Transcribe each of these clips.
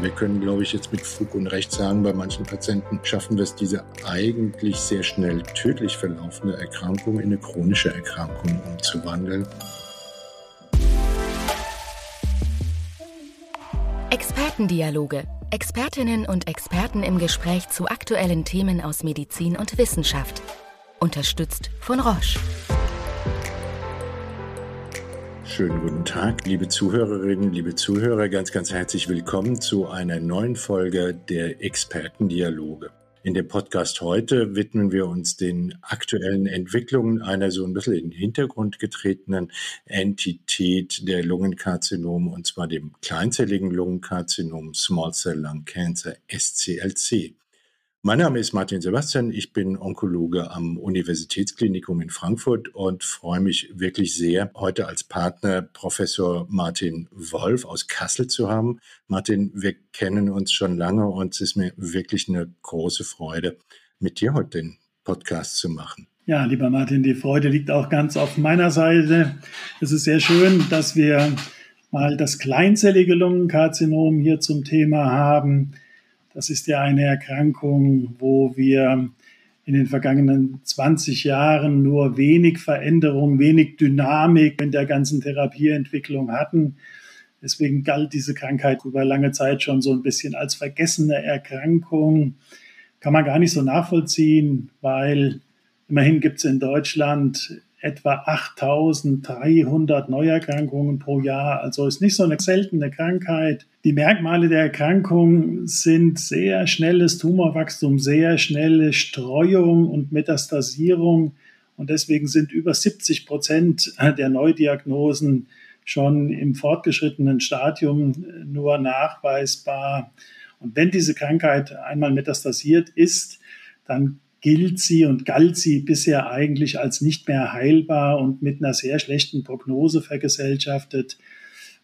Wir können, glaube ich, jetzt mit Fug und Recht sagen, bei manchen Patienten schaffen wir es, diese eigentlich sehr schnell tödlich verlaufende Erkrankung in eine chronische Erkrankung umzuwandeln. Expertendialoge. Expertinnen und Experten im Gespräch zu aktuellen Themen aus Medizin und Wissenschaft. Unterstützt von Roche. Schönen guten Tag, liebe Zuhörerinnen, liebe Zuhörer, ganz, ganz herzlich willkommen zu einer neuen Folge der Expertendialoge. In dem Podcast heute widmen wir uns den aktuellen Entwicklungen einer so ein bisschen in den Hintergrund getretenen Entität der Lungenkarzinome, und zwar dem kleinzelligen Lungenkarzinom Small Cell Lung Cancer, SCLC. Mein Name ist Martin Sebastian, ich bin Onkologe am Universitätsklinikum in Frankfurt und freue mich wirklich sehr, heute als Partner Professor Martin Wolf aus Kassel zu haben. Martin, wir kennen uns schon lange und es ist mir wirklich eine große Freude, mit dir heute den Podcast zu machen. Ja, lieber Martin, die Freude liegt auch ganz auf meiner Seite. Es ist sehr schön, dass wir mal das kleinzellige Lungenkarzinom hier zum Thema haben. Das ist ja eine Erkrankung, wo wir in den vergangenen 20 Jahren nur wenig Veränderung, wenig Dynamik in der ganzen Therapieentwicklung hatten. Deswegen galt diese Krankheit über lange Zeit schon so ein bisschen als vergessene Erkrankung. Kann man gar nicht so nachvollziehen, weil immerhin gibt es in Deutschland etwa 8300 Neuerkrankungen pro Jahr. Also ist nicht so eine seltene Krankheit. Die Merkmale der Erkrankung sind sehr schnelles Tumorwachstum, sehr schnelle Streuung und Metastasierung. Und deswegen sind über 70 Prozent der Neudiagnosen schon im fortgeschrittenen Stadium nur nachweisbar. Und wenn diese Krankheit einmal metastasiert ist, dann gilt sie und galt sie bisher eigentlich als nicht mehr heilbar und mit einer sehr schlechten Prognose vergesellschaftet.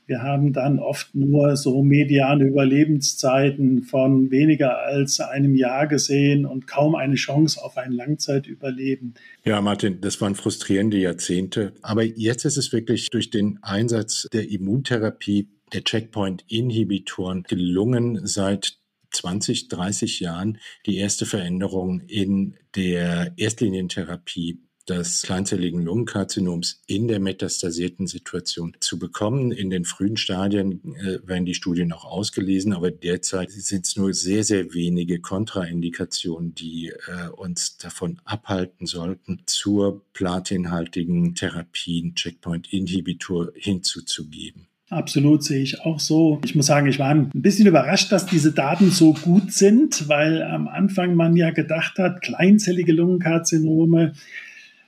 Wir haben dann oft nur so mediane Überlebenszeiten von weniger als einem Jahr gesehen und kaum eine Chance auf ein Langzeitüberleben. Ja, Martin, das waren frustrierende Jahrzehnte. Aber jetzt ist es wirklich durch den Einsatz der Immuntherapie der Checkpoint-Inhibitoren gelungen, seit 20, 30 Jahren die erste Veränderung in der Erstlinientherapie des kleinzelligen Lungenkarzinoms in der metastasierten Situation zu bekommen. In den frühen Stadien äh, werden die Studien auch ausgelesen, aber derzeit sind es nur sehr, sehr wenige Kontraindikationen, die äh, uns davon abhalten sollten, zur platinhaltigen Therapie Checkpoint-Inhibitor hinzuzugeben. Absolut, sehe ich auch so. Ich muss sagen, ich war ein bisschen überrascht, dass diese Daten so gut sind, weil am Anfang man ja gedacht hat, kleinzellige Lungenkarzinome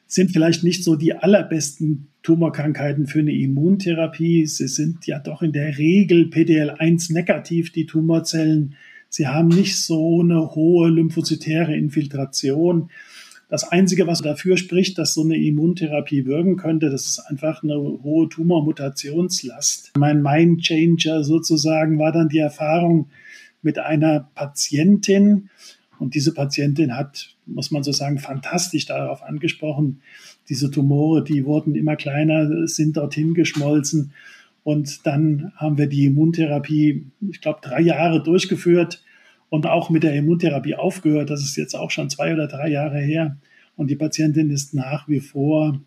sind vielleicht nicht so die allerbesten Tumorkrankheiten für eine Immuntherapie. Sie sind ja doch in der Regel PDL1 negativ, die Tumorzellen. Sie haben nicht so eine hohe lymphozytäre Infiltration. Das Einzige, was dafür spricht, dass so eine Immuntherapie wirken könnte, das ist einfach eine hohe Tumormutationslast. Mein Mindchanger sozusagen war dann die Erfahrung mit einer Patientin. Und diese Patientin hat, muss man so sagen, fantastisch darauf angesprochen. Diese Tumore, die wurden immer kleiner, sind dorthin geschmolzen. Und dann haben wir die Immuntherapie, ich glaube, drei Jahre durchgeführt und auch mit der Immuntherapie aufgehört. Das ist jetzt auch schon zwei oder drei Jahre her. Und die Patientin ist nach wie vor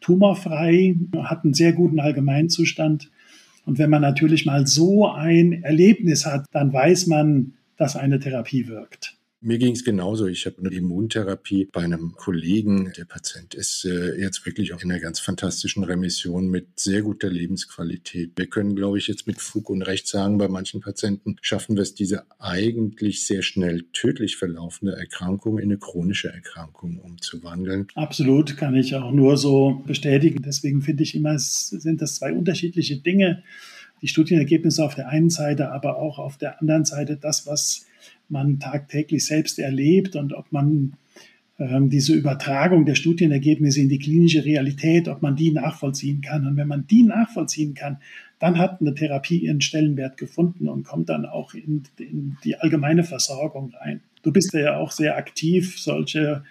tumorfrei, hat einen sehr guten Allgemeinzustand. Und wenn man natürlich mal so ein Erlebnis hat, dann weiß man, dass eine Therapie wirkt. Mir ging es genauso. Ich habe eine Immuntherapie bei einem Kollegen. Der Patient ist äh, jetzt wirklich auch in einer ganz fantastischen Remission mit sehr guter Lebensqualität. Wir können, glaube ich, jetzt mit Fug und Recht sagen, bei manchen Patienten schaffen wir es, diese eigentlich sehr schnell tödlich verlaufende Erkrankung in eine chronische Erkrankung umzuwandeln. Absolut, kann ich auch nur so bestätigen. Deswegen finde ich immer, es sind das zwei unterschiedliche Dinge. Die Studienergebnisse auf der einen Seite, aber auch auf der anderen Seite das, was man tagtäglich selbst erlebt und ob man ähm, diese Übertragung der Studienergebnisse in die klinische Realität, ob man die nachvollziehen kann. Und wenn man die nachvollziehen kann, dann hat eine Therapie ihren Stellenwert gefunden und kommt dann auch in, in die allgemeine Versorgung rein. Du bist ja auch sehr aktiv, solche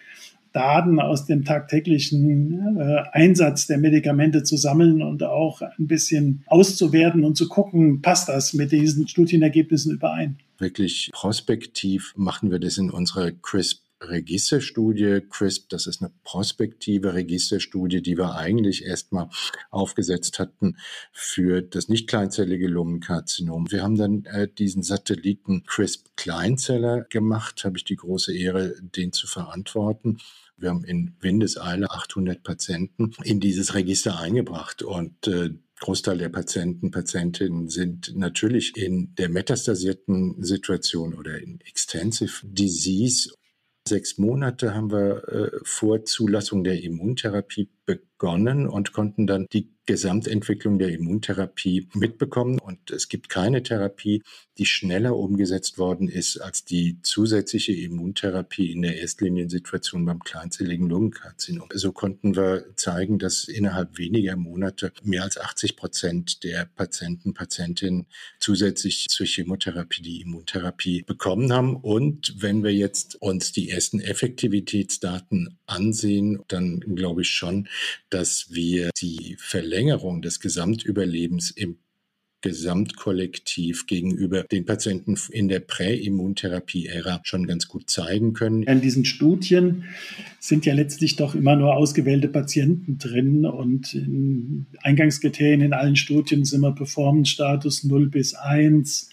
Daten aus dem tagtäglichen äh, Einsatz der Medikamente zu sammeln und auch ein bisschen auszuwerten und zu gucken, passt das mit diesen Studienergebnissen überein. Wirklich prospektiv machen wir das in unserer CRISP Registerstudie CRISP, das ist eine prospektive Registerstudie, die wir eigentlich erstmal aufgesetzt hatten für das nicht kleinzellige Lungenkarzinom. Wir haben dann äh, diesen Satelliten CRISP Kleinzeller gemacht, habe ich die große Ehre, den zu verantworten. Wir haben in Windeseile 800 Patienten in dieses Register eingebracht und äh, Großteil der Patienten, Patientinnen sind natürlich in der metastasierten Situation oder in Extensive Disease Sechs Monate haben wir äh, vor Zulassung der Immuntherapie begonnen und konnten dann die Gesamtentwicklung der Immuntherapie mitbekommen. Und es gibt keine Therapie, die schneller umgesetzt worden ist als die zusätzliche Immuntherapie in der Erstliniensituation beim kleinzelligen Lungenkarzinom. So konnten wir zeigen, dass innerhalb weniger Monate mehr als 80 Prozent der Patienten, Patientinnen zusätzlich zur Chemotherapie die Immuntherapie bekommen haben. Und wenn wir jetzt uns die ersten Effektivitätsdaten ansehen, dann glaube ich schon, dass wir die Verlängerung des Gesamtüberlebens im Gesamtkollektiv gegenüber den Patienten in der Präimmuntherapie-Ära schon ganz gut zeigen können. In diesen Studien sind ja letztlich doch immer nur ausgewählte Patienten drin und in Eingangskriterien in allen Studien sind immer Performance-Status 0 bis 1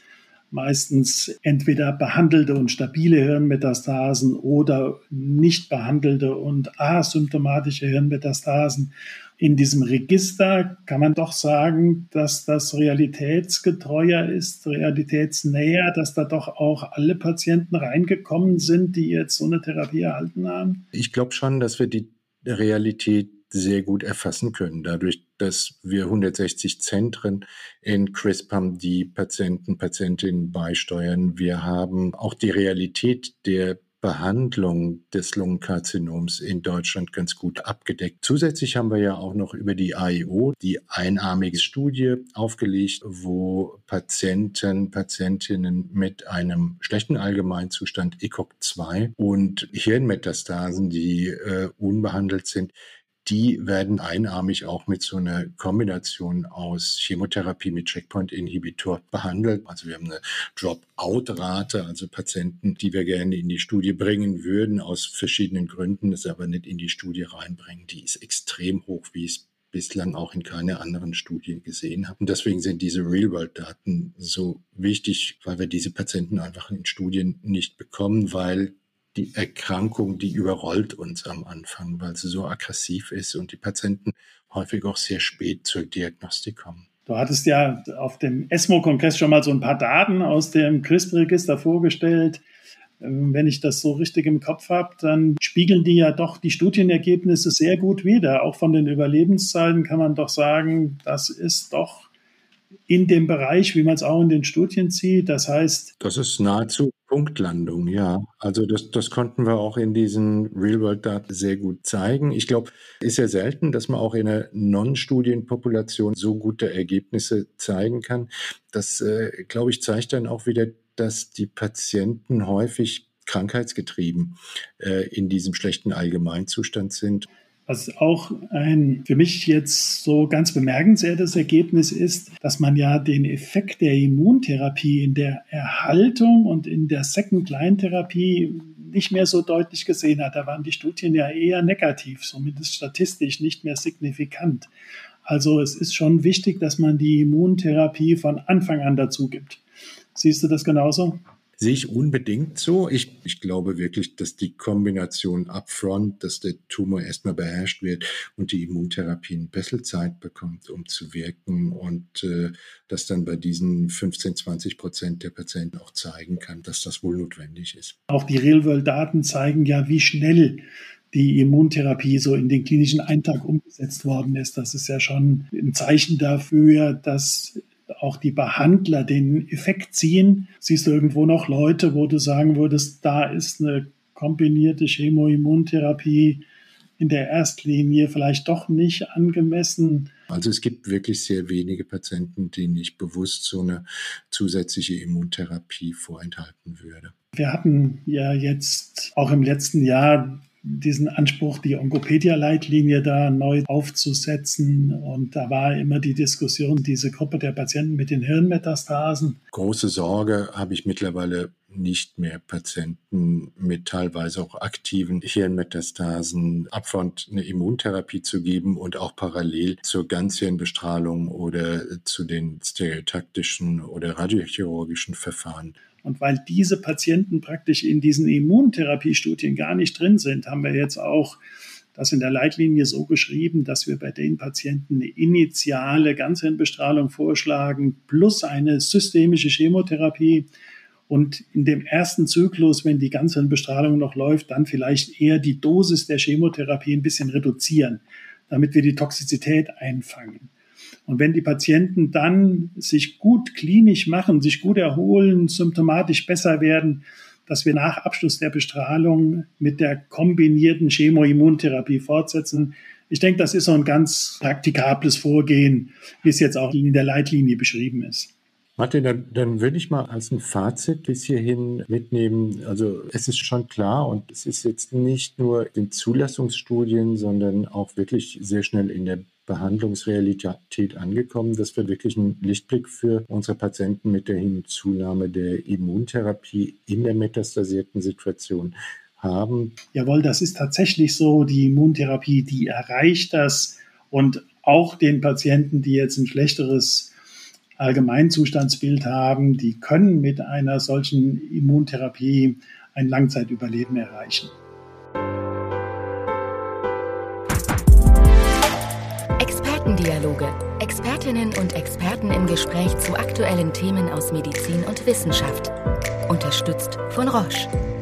meistens entweder behandelte und stabile Hirnmetastasen oder nicht behandelte und asymptomatische Hirnmetastasen. In diesem Register kann man doch sagen, dass das realitätsgetreuer ist, realitätsnäher, dass da doch auch alle Patienten reingekommen sind, die jetzt so eine Therapie erhalten haben? Ich glaube schon, dass wir die Realität sehr gut erfassen können, dadurch, dass wir 160 Zentren in CRISP haben, die Patienten, Patientinnen beisteuern. Wir haben auch die Realität der Behandlung des Lungenkarzinoms in Deutschland ganz gut abgedeckt. Zusätzlich haben wir ja auch noch über die AIO die einarmige Studie aufgelegt, wo Patienten, Patientinnen mit einem schlechten Allgemeinzustand ECOG-2 und Hirnmetastasen, die äh, unbehandelt sind, die werden einarmig auch mit so einer Kombination aus Chemotherapie mit Checkpoint-Inhibitor behandelt. Also wir haben eine Drop-out-Rate, also Patienten, die wir gerne in die Studie bringen würden, aus verschiedenen Gründen, das aber nicht in die Studie reinbringen. Die ist extrem hoch, wie es bislang auch in keiner anderen Studie gesehen haben. Und deswegen sind diese Real-World-Daten so wichtig, weil wir diese Patienten einfach in Studien nicht bekommen, weil die Erkrankung, die überrollt uns am Anfang, weil sie so aggressiv ist und die Patienten häufig auch sehr spät zur Diagnostik kommen. Du hattest ja auf dem ESMO-Kongress schon mal so ein paar Daten aus dem CRISP-Register vorgestellt. Ähm, wenn ich das so richtig im Kopf habe, dann spiegeln die ja doch die Studienergebnisse sehr gut wider. Auch von den Überlebenszeiten kann man doch sagen, das ist doch in dem Bereich, wie man es auch in den Studien sieht. Das heißt. Das ist nahezu Punktlandung, ja. Also das, das konnten wir auch in diesen Real-World-Daten sehr gut zeigen. Ich glaube, ist ja selten, dass man auch in einer Non-Studienpopulation so gute Ergebnisse zeigen kann. Das, äh, glaube ich, zeigt dann auch wieder, dass die Patienten häufig krankheitsgetrieben äh, in diesem schlechten Allgemeinzustand sind. Was auch ein für mich jetzt so ganz bemerkenswertes Ergebnis ist, dass man ja den Effekt der Immuntherapie in der Erhaltung und in der Second-Line-Therapie nicht mehr so deutlich gesehen hat. Da waren die Studien ja eher negativ, zumindest statistisch nicht mehr signifikant. Also es ist schon wichtig, dass man die Immuntherapie von Anfang an dazu gibt. Siehst du das genauso? Sehe ich unbedingt so. Ich, ich glaube wirklich, dass die Kombination upfront, dass der Tumor erstmal beherrscht wird und die Immuntherapie ein bisschen Zeit bekommt, um zu wirken und äh, das dann bei diesen 15, 20 Prozent der Patienten auch zeigen kann, dass das wohl notwendig ist. Auch die Real-World-Daten zeigen ja, wie schnell die Immuntherapie so in den klinischen Eintag umgesetzt worden ist. Das ist ja schon ein Zeichen dafür, dass auch die Behandler den Effekt ziehen. Siehst du irgendwo noch Leute, wo du sagen würdest, da ist eine kombinierte Chemoimmuntherapie in der Erstlinie vielleicht doch nicht angemessen? Also es gibt wirklich sehr wenige Patienten, denen ich bewusst so eine zusätzliche Immuntherapie vorenthalten würde. Wir hatten ja jetzt auch im letzten Jahr diesen Anspruch, die Onkopedia-Leitlinie da neu aufzusetzen. Und da war immer die Diskussion, diese Gruppe der Patienten mit den Hirnmetastasen. Große Sorge habe ich mittlerweile nicht mehr Patienten mit teilweise auch aktiven Hirnmetastasen upfront eine Immuntherapie zu geben und auch parallel zur Ganzhirnbestrahlung oder zu den stereotaktischen oder radiochirurgischen Verfahren. Und weil diese Patienten praktisch in diesen Immuntherapiestudien gar nicht drin sind, haben wir jetzt auch das in der Leitlinie so geschrieben, dass wir bei den Patienten eine initiale Ganzhirnbestrahlung vorschlagen plus eine systemische Chemotherapie. Und in dem ersten Zyklus, wenn die Ganzhirnbestrahlung noch läuft, dann vielleicht eher die Dosis der Chemotherapie ein bisschen reduzieren, damit wir die Toxizität einfangen. Und wenn die Patienten dann sich gut klinisch machen, sich gut erholen, symptomatisch besser werden, dass wir nach Abschluss der Bestrahlung mit der kombinierten Chemoimmuntherapie fortsetzen. Ich denke, das ist so ein ganz praktikables Vorgehen, wie es jetzt auch in der Leitlinie beschrieben ist. Martin, dann, dann würde ich mal als ein Fazit bis hierhin mitnehmen. Also es ist schon klar und es ist jetzt nicht nur in Zulassungsstudien, sondern auch wirklich sehr schnell in der Behandlungsrealität angekommen, dass wir wirklich einen Lichtblick für unsere Patienten mit der Hinzunahme der Immuntherapie in der metastasierten Situation haben. Jawohl, das ist tatsächlich so. Die Immuntherapie, die erreicht das und auch den Patienten, die jetzt ein schlechteres Allgemeinzustandsbild haben, die können mit einer solchen Immuntherapie ein Langzeitüberleben erreichen. Expertendialoge. Expertinnen und Experten im Gespräch zu aktuellen Themen aus Medizin und Wissenschaft. Unterstützt von Roche.